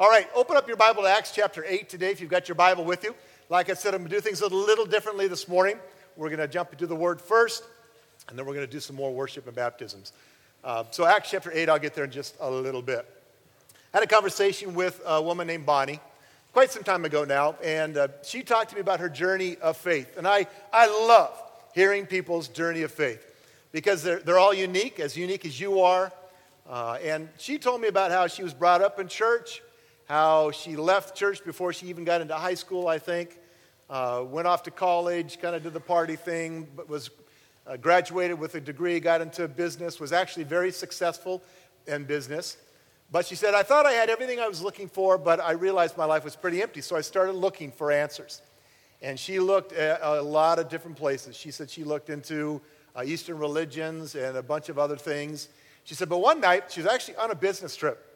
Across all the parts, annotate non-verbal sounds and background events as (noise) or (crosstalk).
All right, open up your Bible to Acts chapter 8 today if you've got your Bible with you. Like I said, I'm going to do things a little differently this morning. We're going to jump into the Word first, and then we're going to do some more worship and baptisms. Uh, so, Acts chapter 8, I'll get there in just a little bit. I had a conversation with a woman named Bonnie quite some time ago now, and uh, she talked to me about her journey of faith. And I, I love hearing people's journey of faith because they're, they're all unique, as unique as you are. Uh, and she told me about how she was brought up in church how she left church before she even got into high school, I think. Uh, went off to college, kind of did the party thing, but was uh, graduated with a degree, got into business, was actually very successful in business. But she said, I thought I had everything I was looking for, but I realized my life was pretty empty, so I started looking for answers. And she looked at a lot of different places. She said she looked into uh, Eastern religions and a bunch of other things. She said, but one night, she was actually on a business trip.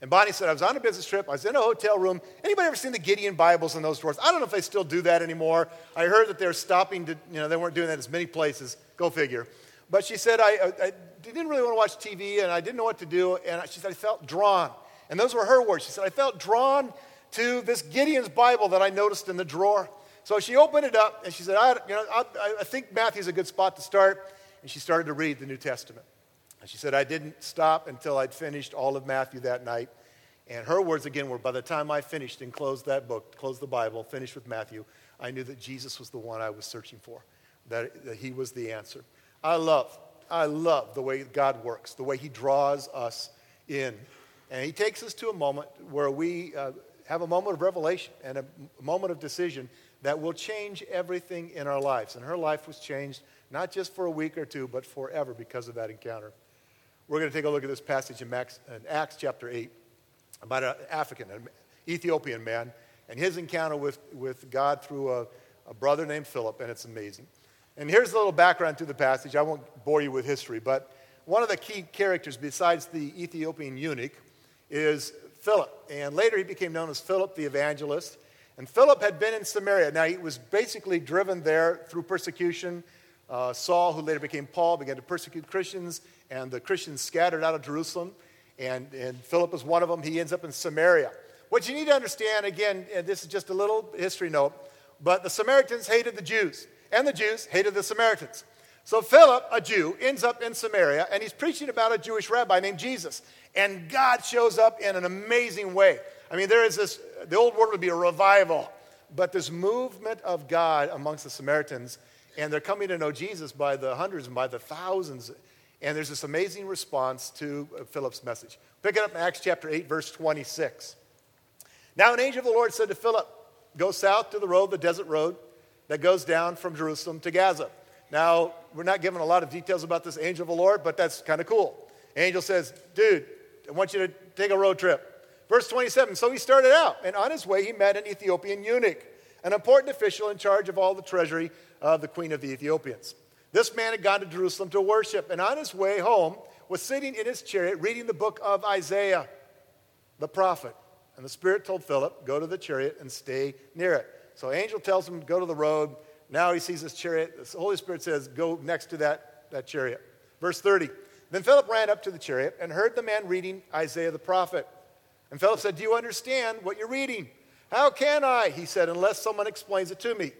And Bonnie said, I was on a business trip. I was in a hotel room. Anybody ever seen the Gideon Bibles in those drawers? I don't know if they still do that anymore. I heard that they're stopping to, you know, they weren't doing that as many places. Go figure. But she said, I, I, I didn't really want to watch TV and I didn't know what to do. And she said, I felt drawn. And those were her words. She said, I felt drawn to this Gideon's Bible that I noticed in the drawer. So she opened it up and she said, I, you know, I, I think Matthew's a good spot to start. And she started to read the New Testament. She said, I didn't stop until I'd finished all of Matthew that night. And her words again were by the time I finished and closed that book, closed the Bible, finished with Matthew, I knew that Jesus was the one I was searching for, that, that he was the answer. I love, I love the way God works, the way he draws us in. And he takes us to a moment where we uh, have a moment of revelation and a moment of decision that will change everything in our lives. And her life was changed not just for a week or two, but forever because of that encounter. We're going to take a look at this passage in, Max, in Acts chapter 8 about an African, an Ethiopian man, and his encounter with, with God through a, a brother named Philip, and it's amazing. And here's a little background to the passage. I won't bore you with history, but one of the key characters besides the Ethiopian eunuch is Philip. And later he became known as Philip the evangelist. And Philip had been in Samaria. Now he was basically driven there through persecution. Uh, Saul, who later became Paul, began to persecute Christians and the Christians scattered out of Jerusalem. And, and Philip is one of them. He ends up in Samaria. What you need to understand, again, and this is just a little history note, but the Samaritans hated the Jews, and the Jews hated the Samaritans. So Philip, a Jew, ends up in Samaria, and he's preaching about a Jewish rabbi named Jesus. And God shows up in an amazing way. I mean, there is this, the old word would be a revival, but this movement of God amongst the Samaritans, and they're coming to know Jesus by the hundreds and by the thousands. And there's this amazing response to uh, Philip's message. Pick it up in Acts chapter 8, verse 26. Now, an angel of the Lord said to Philip, Go south to the road, the desert road, that goes down from Jerusalem to Gaza. Now, we're not given a lot of details about this angel of the Lord, but that's kind of cool. Angel says, Dude, I want you to take a road trip. Verse 27 So he started out, and on his way, he met an Ethiopian eunuch, an important official in charge of all the treasury of the queen of the Ethiopians. This man had gone to Jerusalem to worship, and on his way home was sitting in his chariot reading the book of Isaiah, the prophet. And the Spirit told Philip, Go to the chariot and stay near it. So angel tells him, Go to the road. Now he sees his chariot. The Holy Spirit says, Go next to that, that chariot. Verse 30. Then Philip ran up to the chariot and heard the man reading Isaiah the prophet. And Philip said, Do you understand what you're reading? How can I? He said, Unless someone explains it to me.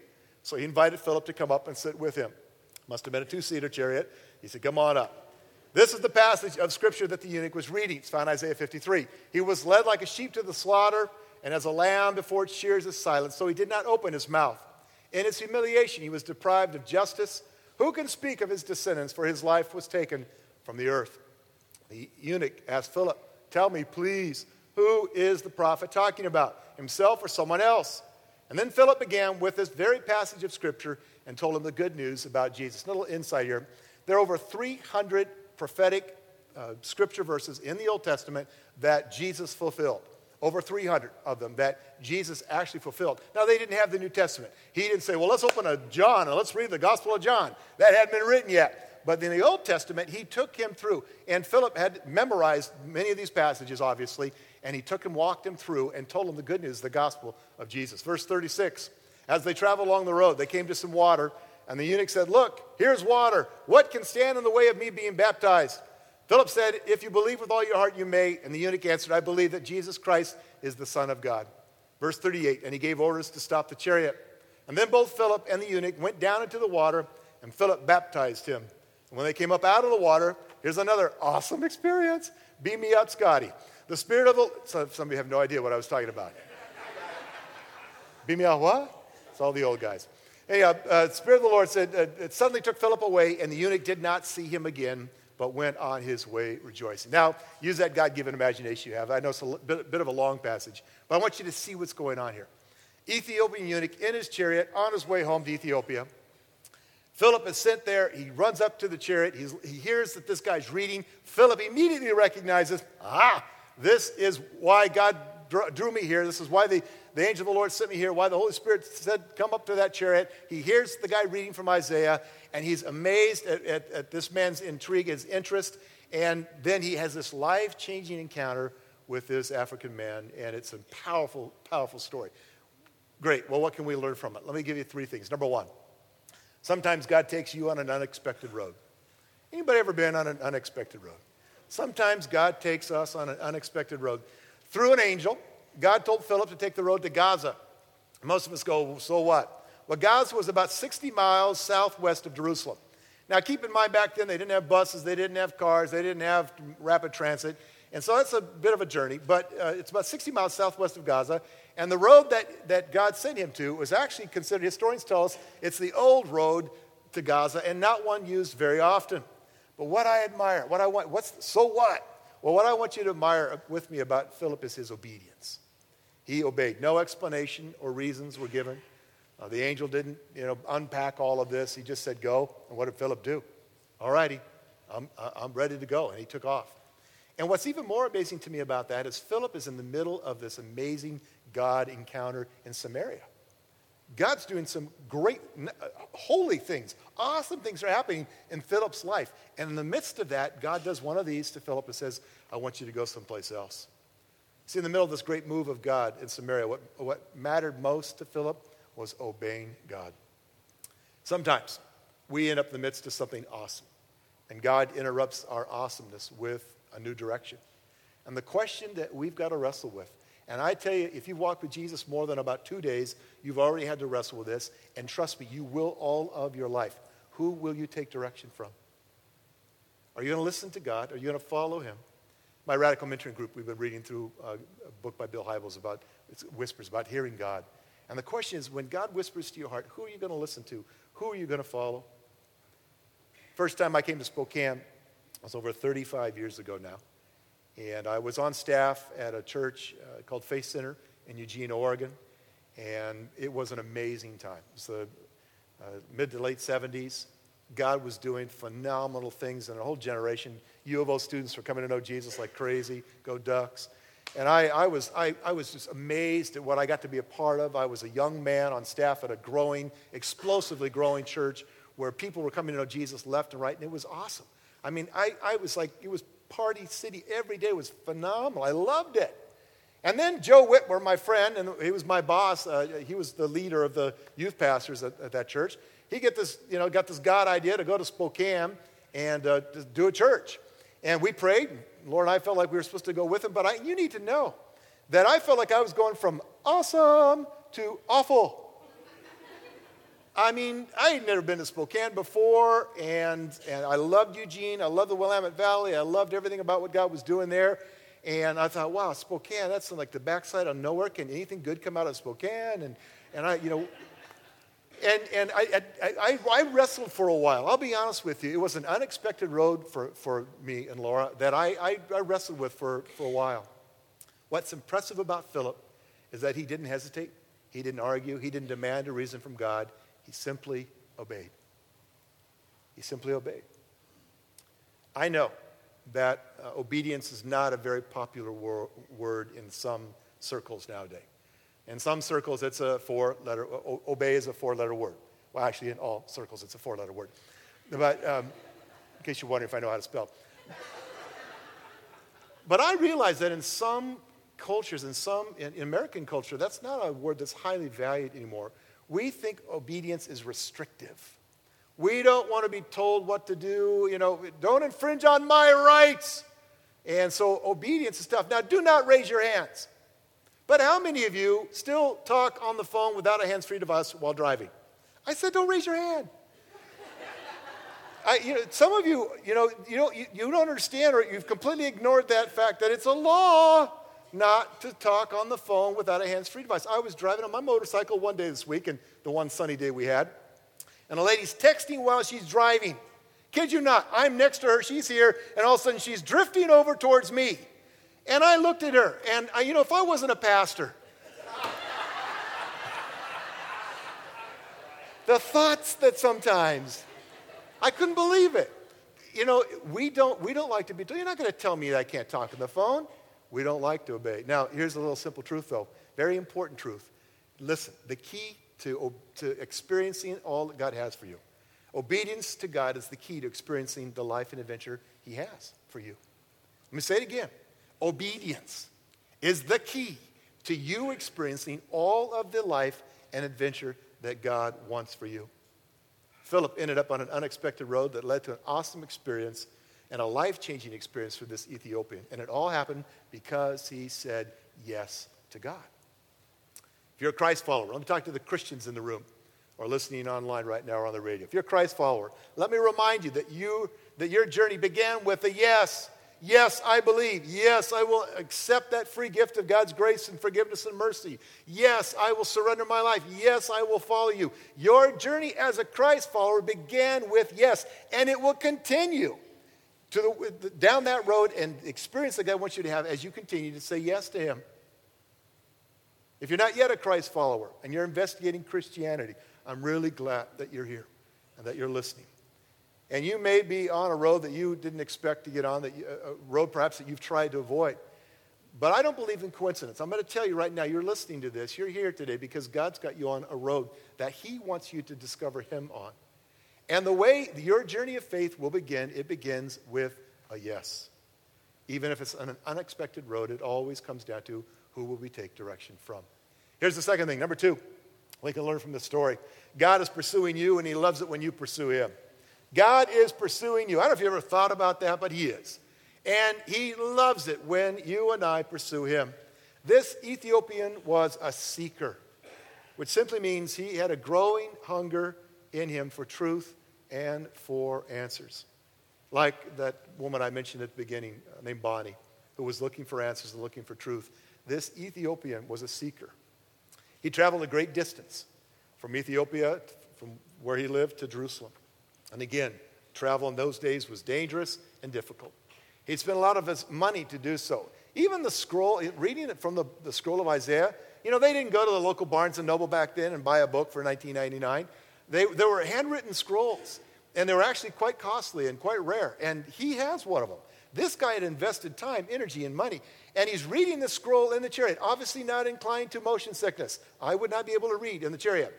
So he invited Philip to come up and sit with him. Must have been a two seater chariot. He said, Come on up. This is the passage of scripture that the eunuch was reading. It's found in Isaiah 53. He was led like a sheep to the slaughter, and as a lamb before its shears is silent, so he did not open his mouth. In his humiliation, he was deprived of justice. Who can speak of his descendants? For his life was taken from the earth. The eunuch asked Philip, Tell me, please, who is the prophet talking about, himself or someone else? And then Philip began with this very passage of scripture and told him the good news about Jesus. A little insight here. There are over 300 prophetic uh, scripture verses in the Old Testament that Jesus fulfilled. Over 300 of them that Jesus actually fulfilled. Now, they didn't have the New Testament. He didn't say, well, let's open a John and let's read the Gospel of John. That hadn't been written yet. But in the Old Testament, he took him through. And Philip had memorized many of these passages, obviously, and he took him, walked him through, and told him the good news, the gospel of Jesus. Verse 36 As they traveled along the road, they came to some water, and the eunuch said, Look, here's water. What can stand in the way of me being baptized? Philip said, If you believe with all your heart, you may. And the eunuch answered, I believe that Jesus Christ is the Son of God. Verse 38 And he gave orders to stop the chariot. And then both Philip and the eunuch went down into the water, and Philip baptized him. And when they came up out of the water, here's another awesome experience. Beam me up, Scotty. The Spirit of the some, of you have no idea what I was talking about. Beam me up, what? All the old guys. Hey, uh, uh, Spirit of the Lord said, uh, it suddenly took Philip away, and the eunuch did not see him again but went on his way rejoicing. Now, use that God given imagination you have. I know it's a bit, bit of a long passage, but I want you to see what's going on here. Ethiopian eunuch in his chariot on his way home to Ethiopia. Philip is sent there. He runs up to the chariot. He's, he hears that this guy's reading. Philip immediately recognizes, ah, this is why God drew me here. This is why the, the angel of the Lord sent me here, why the Holy Spirit said, Come up to that chariot. He hears the guy reading from Isaiah, and he's amazed at, at, at this man's intrigue, his interest. And then he has this life changing encounter with this African man, and it's a powerful, powerful story. Great. Well, what can we learn from it? Let me give you three things. Number one, sometimes God takes you on an unexpected road. Anybody ever been on an unexpected road? Sometimes God takes us on an unexpected road. Through an angel, God told Philip to take the road to Gaza. Most of us go, so what? Well, Gaza was about 60 miles southwest of Jerusalem. Now, keep in mind, back then they didn't have buses, they didn't have cars, they didn't have rapid transit. And so that's a bit of a journey, but uh, it's about 60 miles southwest of Gaza. And the road that, that God sent him to was actually considered, historians tell us, it's the old road to Gaza and not one used very often. But what I admire, what I want, what's, so what? Well, what I want you to admire with me about Philip is his obedience. He obeyed. No explanation or reasons were given. Uh, the angel didn't, you know, unpack all of this. He just said, go. And what did Philip do? All righty, I'm, I'm ready to go. And he took off. And what's even more amazing to me about that is Philip is in the middle of this amazing God encounter in Samaria. God's doing some great, uh, holy things. Awesome things are happening in Philip's life. And in the midst of that, God does one of these to Philip and says, I want you to go someplace else. See, in the middle of this great move of God in Samaria, what, what mattered most to Philip was obeying God. Sometimes we end up in the midst of something awesome, and God interrupts our awesomeness with a new direction. And the question that we've got to wrestle with and I tell you, if you've walked with Jesus more than about two days, you've already had to wrestle with this. And trust me, you will all of your life. Who will you take direction from? Are you going to listen to God? Are you going to follow Him? My radical mentoring group, we've been reading through uh, a book by Bill Hybels about whispers about hearing God. And the question is, when God whispers to your heart, who are you going to listen to? Who are you going to follow? First time I came to Spokane was over 35 years ago now. And I was on staff at a church uh, called Faith Center in Eugene, Oregon. And it was an amazing time. It was the uh, mid to late 70s. God was doing phenomenal things in a whole generation. U of O students were coming to know Jesus like crazy. Go Ducks. And I, I, was, I, I was just amazed at what I got to be a part of. I was a young man on staff at a growing, explosively growing church where people were coming to know Jesus left and right, and it was awesome. I mean, I, I was like, it was party city every day. It was phenomenal. I loved it. And then Joe Whitmer, my friend, and he was my boss. Uh, he was the leader of the youth pastors at, at, that church. He get this, you know, got this God idea to go to Spokane and uh, to do a church. And we prayed. Lord and I felt like we were supposed to go with him. But I, you need to know that I felt like I was going from awesome to awful. I mean, I had never been to Spokane before, and, and I loved Eugene. I loved the Willamette Valley. I loved everything about what God was doing there. And I thought, wow, Spokane, that's like the backside of nowhere. Can anything good come out of Spokane? And, and I, you know, and, and I, I, I, wrestled for a while. I'll be honest with you. It was an unexpected road for, for me and Laura that I, I, I wrestled with for, for a while. What's impressive about Philip is that he didn't hesitate. He didn't argue. He didn't demand a reason from God. He simply obeyed. He simply obeyed. I know that uh, obedience is not a very popular wor- word in some circles nowadays. In some circles, it's a four letter, o- obey is a four letter word. Well, actually, in all circles, it's a four letter word. But um, in case you're wondering if I know how to spell. but I realize that in some cultures, in some, in, in American culture, that's not a word that's highly valued anymore we think obedience is restrictive. We don't want to be told what to do. You know, don't infringe on my rights. And so obedience is tough. Now, do not raise your hands. But how many of you still talk on the phone without a hands free device while driving? I said, don't raise your hand. I, you know, some of you, you know, you don't, you, you don't understand or you've completely ignored that fact that it's a law not to talk on the phone without a hands free device. I was driving on my motorcycle one day this week, and the one sunny day we had, and a lady's texting while she's driving. Kid you not, I'm next to her, she's here, and all of a sudden she's drifting over towards me. And I looked at her, and I, you know, if I wasn't a pastor, (laughs) the thoughts that sometimes I couldn't believe it. You know, we don't, we don't like to be, you're not going to tell me I can't talk on the phone. We don't like to obey. Now, here's a little simple truth, though. Very important truth. Listen, the key to, to experiencing all that God has for you. Obedience to God is the key to experiencing the life and adventure He has for you. Let me say it again. Obedience is the key to you experiencing all of the life and adventure that God wants for you. Philip ended up on an unexpected road that led to an awesome experience and a life changing experience for this Ethiopian. And it all happened because he said yes to God. If you're a Christ follower, let me talk to the Christians in the room or listening online right now or on the radio. If you're a Christ follower, let me remind you that, you, that your journey began with a yes. Yes, I believe. Yes, I will accept that free gift of God's grace and forgiveness and mercy. Yes, I will surrender my life. Yes, I will follow you. Your journey as a Christ follower began with yes, and it will continue to the, down that road and experience that God wants you to have as you continue to say yes to Him. If you're not yet a Christ follower and you're investigating Christianity, I'm really glad that you're here and that you're listening. And you may be on a road that you didn't expect to get on, that you, a road perhaps that you've tried to avoid. But I don't believe in coincidence. I'm going to tell you right now, you're listening to this. You're here today because God's got you on a road that He wants you to discover Him on. And the way your journey of faith will begin, it begins with a yes. Even if it's an unexpected road, it always comes down to who will we take direction from. Here's the second thing. Number two, we can learn from this story. God is pursuing you, and He loves it when you pursue Him. God is pursuing you. I don't know if you ever thought about that, but He is. And He loves it when you and I pursue Him. This Ethiopian was a seeker, which simply means he had a growing hunger in him for truth and for answers. Like that woman I mentioned at the beginning, uh, named Bonnie, who was looking for answers and looking for truth. This Ethiopian was a seeker. He traveled a great distance from Ethiopia, from where he lived, to Jerusalem. And again, travel in those days was dangerous and difficult. He'd spent a lot of his money to do so. Even the scroll, reading it from the, the scroll of Isaiah, you know, they didn't go to the local Barnes and Noble back then and buy a book for 19.99. They, there were handwritten scrolls, and they were actually quite costly and quite rare. And he has one of them. This guy had invested time, energy, and money, and he's reading the scroll in the chariot. Obviously, not inclined to motion sickness. I would not be able to read in the chariot.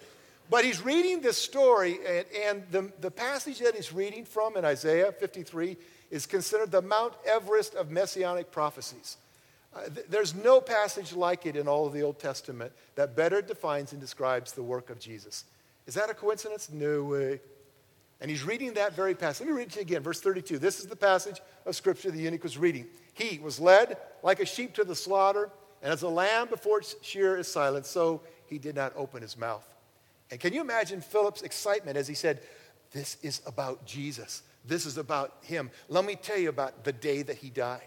But he's reading this story, and, and the, the passage that he's reading from in Isaiah 53 is considered the Mount Everest of messianic prophecies. Uh, th- there's no passage like it in all of the Old Testament that better defines and describes the work of Jesus. Is that a coincidence? No way. And he's reading that very passage. Let me read it to you again, verse 32. This is the passage of Scripture the eunuch was reading. He was led like a sheep to the slaughter, and as a lamb before its shearer is silent, so he did not open his mouth. And can you imagine Philip's excitement as he said, This is about Jesus. This is about him. Let me tell you about the day that he died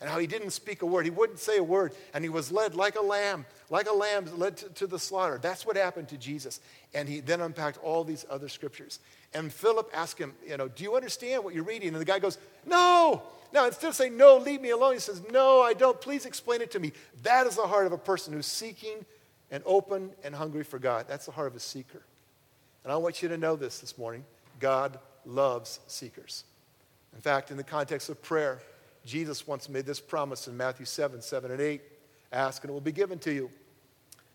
and how he didn't speak a word. He wouldn't say a word, and he was led like a lamb, like a lamb led to, to, the slaughter. That's what happened to Jesus. And he then unpacked all these other scriptures. And Philip asked him, you know, do you understand what you're reading? And the guy goes, no. Now, instead of saying, no, leave me alone, he says, no, I don't. Please explain it to me. That is the heart of a person who's seeking and open and hungry for God. That's the heart of a seeker. And I want you to know this this morning God loves seekers. In fact, in the context of prayer, Jesus once made this promise in Matthew 7 7 and 8 Ask and it will be given to you.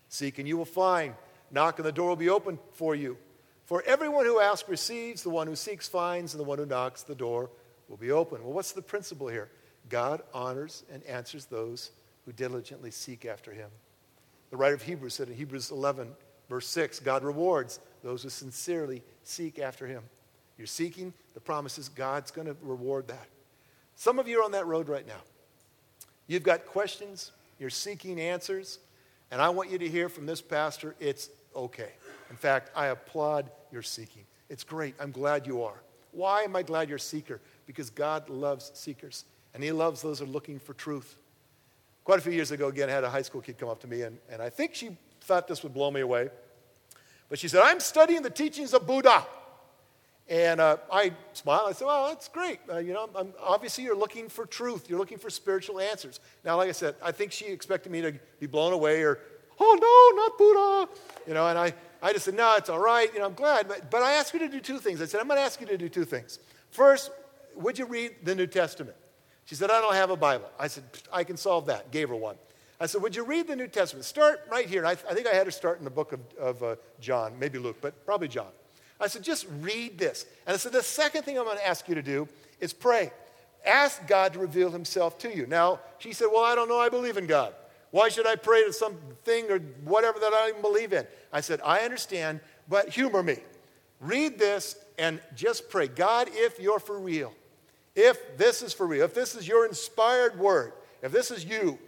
Seek and you will find. Knock and the door will be opened for you. For everyone who asks receives, the one who seeks finds, and the one who knocks, the door will be open. Well, what's the principle here? God honors and answers those who diligently seek after him. The writer of Hebrews said in Hebrews 11, verse 6, God rewards those who sincerely seek after him. You're seeking, the promises, God's going to reward that. Some of you are on that road right now. You've got questions, you're seeking answers, and I want you to hear from this pastor it's okay. In fact, I applaud your seeking. It's great. I'm glad you are. Why am I glad you're a seeker? Because God loves seekers, and He loves those who are looking for truth. Quite a few years ago, again, I had a high school kid come up to me, and, and I think she thought this would blow me away. But she said, I'm studying the teachings of Buddha. And uh, I smiled. I said, Well, that's great. Uh, you know, I'm, obviously, you're looking for truth. You're looking for spiritual answers. Now, like I said, I think she expected me to be blown away or, Oh, no, not Buddha. You know, and I, I just said, No, it's all right. You know, I'm glad. But, but I asked her to do two things. I said, I'm going to ask you to do two things. First, would you read the New Testament? She said, I don't have a Bible. I said, I can solve that. Gave her one. I said, Would you read the New Testament? Start right here. I, I think I had her start in the book of, of uh, John, maybe Luke, but probably John. I said, just read this. And I said, the second thing I'm going to ask you to do is pray. Ask God to reveal himself to you. Now, she said, well, I don't know. I believe in God. Why should I pray to something or whatever that I don't even believe in? I said, I understand, but humor me. Read this and just pray. God, if you're for real, if this is for real, if this is your inspired word, if this is you,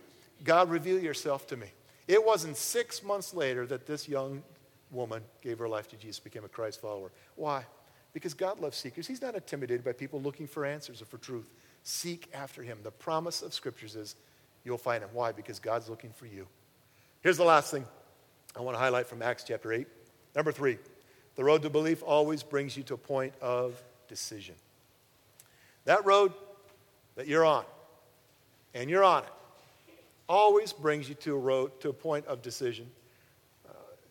God, reveal yourself to me. It wasn't six months later that this young woman gave her life to Jesus, became a Christ follower. Why? Because God loves seekers. He's not intimidated by people looking for answers or for truth. Seek after him. The promise of scriptures is you'll find him. Why? Because God's looking for you. Here's the last thing I want to highlight from Acts chapter 8. Number three, the road to belief always brings you to a point of decision. That road that you're on, and you're on it, always brings you to a road, to a point of decision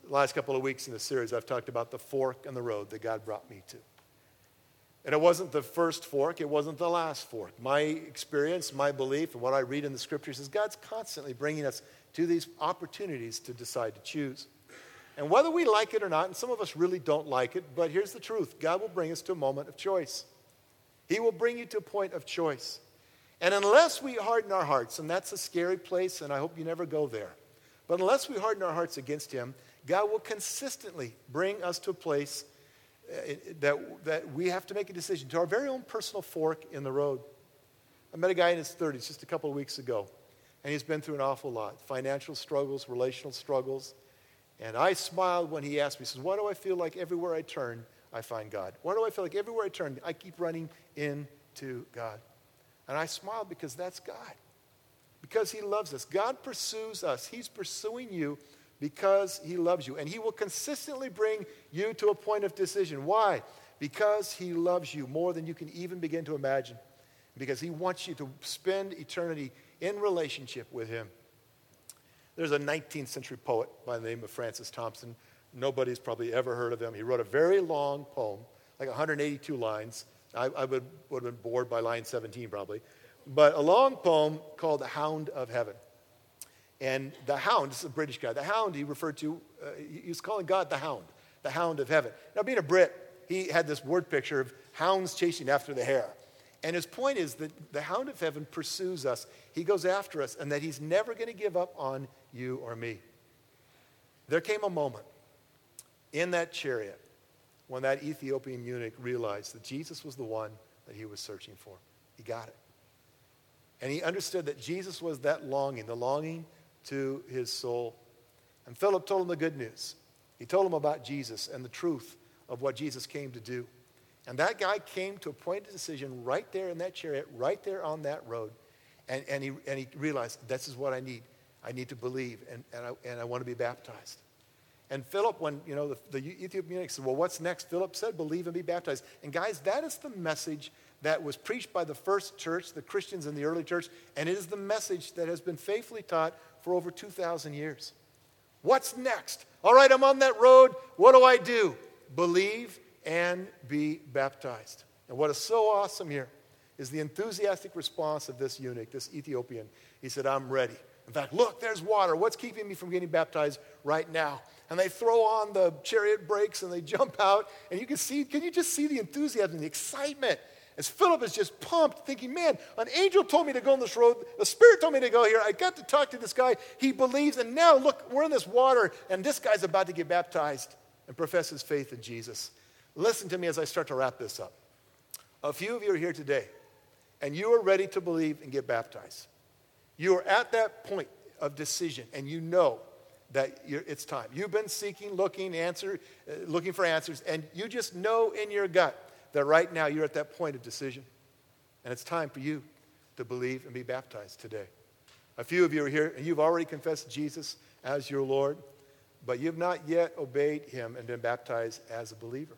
the last couple of weeks in the series, I've talked about the fork in the road that God brought me to. And it wasn't the first fork, it wasn't the last fork. My experience, my belief, and what I read in the scriptures is God's constantly bringing us to these opportunities to decide to choose. And whether we like it or not, and some of us really don't like it, but here's the truth God will bring us to a moment of choice. He will bring you to a point of choice. And unless we harden our hearts, and that's a scary place, and I hope you never go there, but unless we harden our hearts against Him, God will consistently bring us to a place uh, that, that we have to make a decision to our very own personal fork in the road. I met a guy in his 30s just a couple of weeks ago, and he's been through an awful lot financial struggles, relational struggles. And I smiled when he asked me, he says, Why do I feel like everywhere I turn, I find God? Why do I feel like everywhere I turn, I keep running into God? And I smiled because that's God. Because He loves us. God pursues us, He's pursuing you because he loves you. And he will consistently bring you to a point of decision. Why? Because he loves you more than you can even begin to imagine. Because he wants you to spend eternity in relationship with him. There's a 19th century poet by the name of Francis Thompson. Nobody's probably ever heard of him. He wrote a very long poem, like 182 lines. I, I would, would have been bored by line 17 probably. But a long poem called The Hound of Heaven. And the hound, this is a British guy, the hound he referred to, uh, he was calling God the hound, the hound of heaven. Now, being a Brit, he had this word picture of hounds chasing after the hare. And his point is that the hound of heaven pursues us, he goes after us, and that he's never going to give up on you or me. There came a moment in that chariot when that Ethiopian eunuch realized that Jesus was the one that he was searching for. He got it. And he understood that Jesus was that longing, the longing to his soul. And Philip told him the good news. He told him about Jesus and the truth of what Jesus came to do. And that guy came to a point of decision right there in that chariot, right there on that road. And, and, he, and he realized, this is what I need. I need to believe, and, and, I, and I want to be baptized. And Philip, when, you know, the, the Ethiopian eunuch said, well, what's next? Philip said, believe and be baptized. And guys, that is the message that was preached by the first church, the Christians in the early church, and it is the message that has been faithfully taught for over 2,000 years. What's next? All right, I'm on that road. What do I do? Believe and be baptized. And what is so awesome here is the enthusiastic response of this eunuch, this Ethiopian. He said, I'm ready. In fact, look, there's water. What's keeping me from getting baptized right now? And they throw on the chariot brakes and they jump out. And you can see, can you just see the enthusiasm, the excitement as Philip is just pumped, thinking, man, an angel told me to go on this road. The Spirit told me to go here. I got to talk to this guy. He believes. And now, look, we're in this water, and this guy's about to get baptized and profess his faith in Jesus. listen to me as I start to wrap this up. A few of you are here today, and you are ready to believe and get baptized. You are at that point of decision, and you know that it's time. You've been seeking, looking, answer, uh, looking for answers, and you just know in your gut that right now you're at that point of decision, and it's time for you to believe and be baptized today. A few of you are here, and you've already confessed Jesus as your Lord, but you've not yet obeyed Him and been baptized as a believer.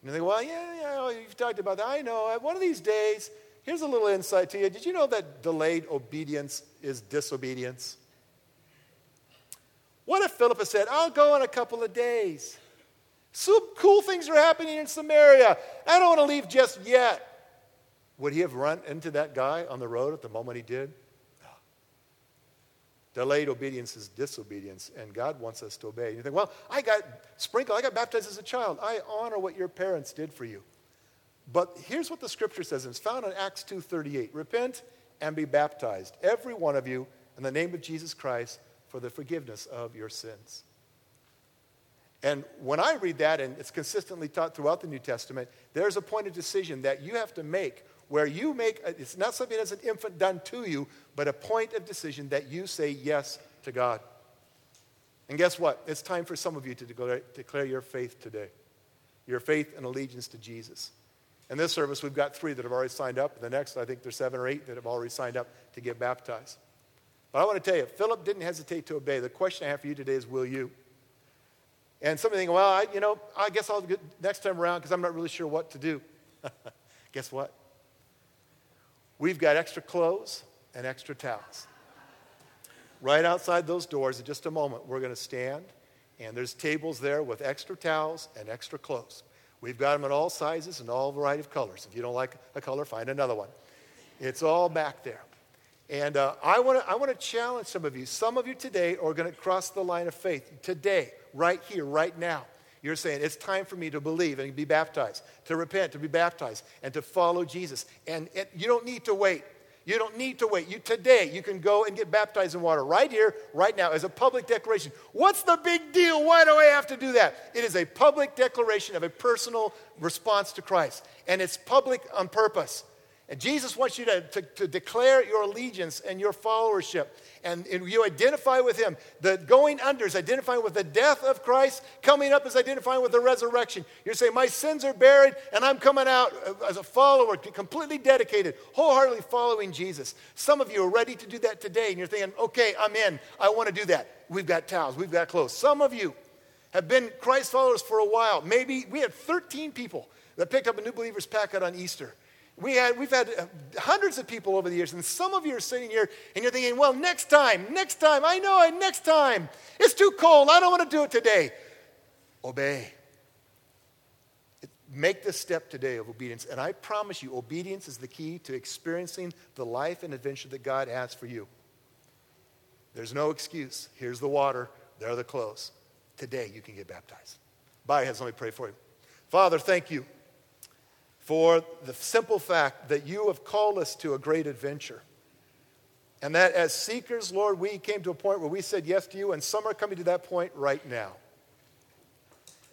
And you think, well, yeah, yeah, oh, you've talked about that. I know. One of these days, here's a little insight to you. Did you know that delayed obedience is disobedience? What if Philip had said, I'll go in a couple of days? Some cool things are happening in Samaria. I don't want to leave just yet. Would he have run into that guy on the road at the moment he did? No. Delayed obedience is disobedience, and God wants us to obey. And you think, well, I got sprinkled, I got baptized as a child. I honor what your parents did for you. But here's what the scripture says, and it's found in Acts 2.38. Repent and be baptized, every one of you, in the name of Jesus Christ, for the forgiveness of your sins. And when I read that, and it's consistently taught throughout the New Testament, there's a point of decision that you have to make where you make, it's not something that's an infant done to you, but a point of decision that you say yes to God. And guess what? It's time for some of you to declare, declare your faith today, your faith and allegiance to Jesus. In this service, we've got three that have already signed up. The next, I think there's seven or eight that have already signed up to get baptized. But I want to tell you, Philip didn't hesitate to obey. The question I have for you today is, will you? And some of you think, well, I, you know, I guess I'll get next time around because I'm not really sure what to do. (laughs) guess what? We've got extra clothes and extra towels. Right outside those doors, in just a moment, we're going to stand, and there's tables there with extra towels and extra clothes. We've got them in all sizes and all variety of colors. If you don't like a color, find another one. It's all back there. And uh, I want to I challenge some of you. Some of you today are going to cross the line of faith. Today, right here, right now. You're saying, it's time for me to believe and be baptized, to repent, to be baptized, and to follow Jesus. And, and you don't need to wait. You don't need to wait. You today you can go and get baptized in water right here, right now, as a public declaration. What's the big deal? Why do I have to do that? It is a public declaration of a personal response to Christ, and it's public on purpose. And Jesus wants you to, to, to, declare your allegiance and your followership. And, and, you identify with him. The going under is identifying with the death of Christ. Coming up is identifying with the resurrection. You're saying, My sins are buried, and I'm coming out as a follower, completely dedicated, wholeheartedly following Jesus. Some of you are ready to do that today, and you're thinking, Okay, I'm in. I want to do that. We've got towels, we've got clothes. Some of you have been Christ followers for a while. Maybe we had 13 people that picked up a new believers packet on Easter. We had, we've had uh, hundreds of people over the years, and some of you are sitting here and you're thinking, well, next time, next time, I know it, next time. It's too cold. I don't want to do it today. Obey. Make this step today of obedience. And I promise you, obedience is the key to experiencing the life and adventure that God has for you. There's no excuse. Here's the water, there are the clothes. Today, you can get baptized. Your heads, let me pray for you. Father, thank you for the simple fact that you have called us to a great adventure. And that as seekers, Lord, we came to a point where we said yes to you, and some are coming to that point right now.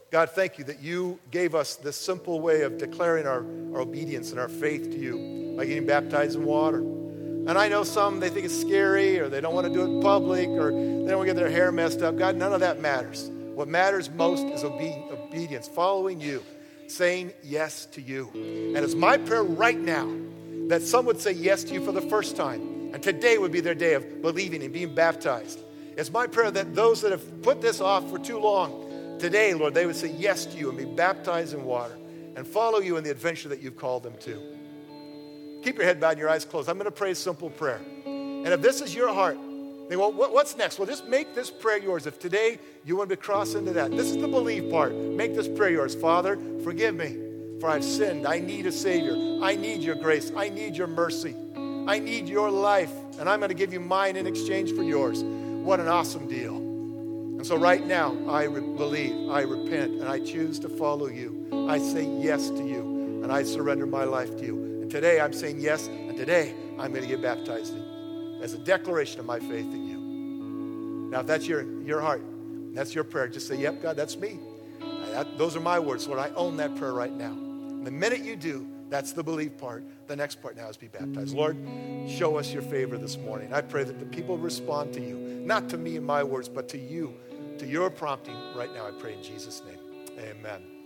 God, thank you that you gave us this simple way of declaring our, our obedience and our faith to you by getting baptized in water. And I know some, they think it's scary or they don't want to do it in public or they don't want to get their hair messed up. God, none of that matters. What matters most is obe- obedience, following you saying yes to you. And it's my prayer right now that some would say yes to you for the first time. And today would be their day of believing and being baptized. It's my prayer that those that have put this off for too long, today, Lord, they would say yes to you and be baptized in water and follow you in the adventure that you've called them to. Keep your head bowed and your eyes closed. I'm going to pray a simple prayer. And if this is your heart, they well, what's next? Well, just make this prayer yours. If today you want to cross into that, this is the believe part. Make this prayer yours. Father, forgive me, for I've sinned. I need a Savior. I need your grace. I need your mercy. I need your life, and I'm going to give you mine in exchange for yours. What an awesome deal. And so, right now, I re- believe, I repent, and I choose to follow you. I say yes to you, and I surrender my life to you. And today, I'm saying yes, and today, I'm going to get baptized as a declaration of my faith in you. Now, if that's your, your heart, that's your prayer, just say, Yep, God, that's me. That, those are my words, Lord. I own that prayer right now. And the minute you do, that's the believe part. The next part now is be baptized. Lord, show us your favor this morning. I pray that the people respond to you, not to me and my words, but to you, to your prompting right now. I pray in Jesus' name. Amen.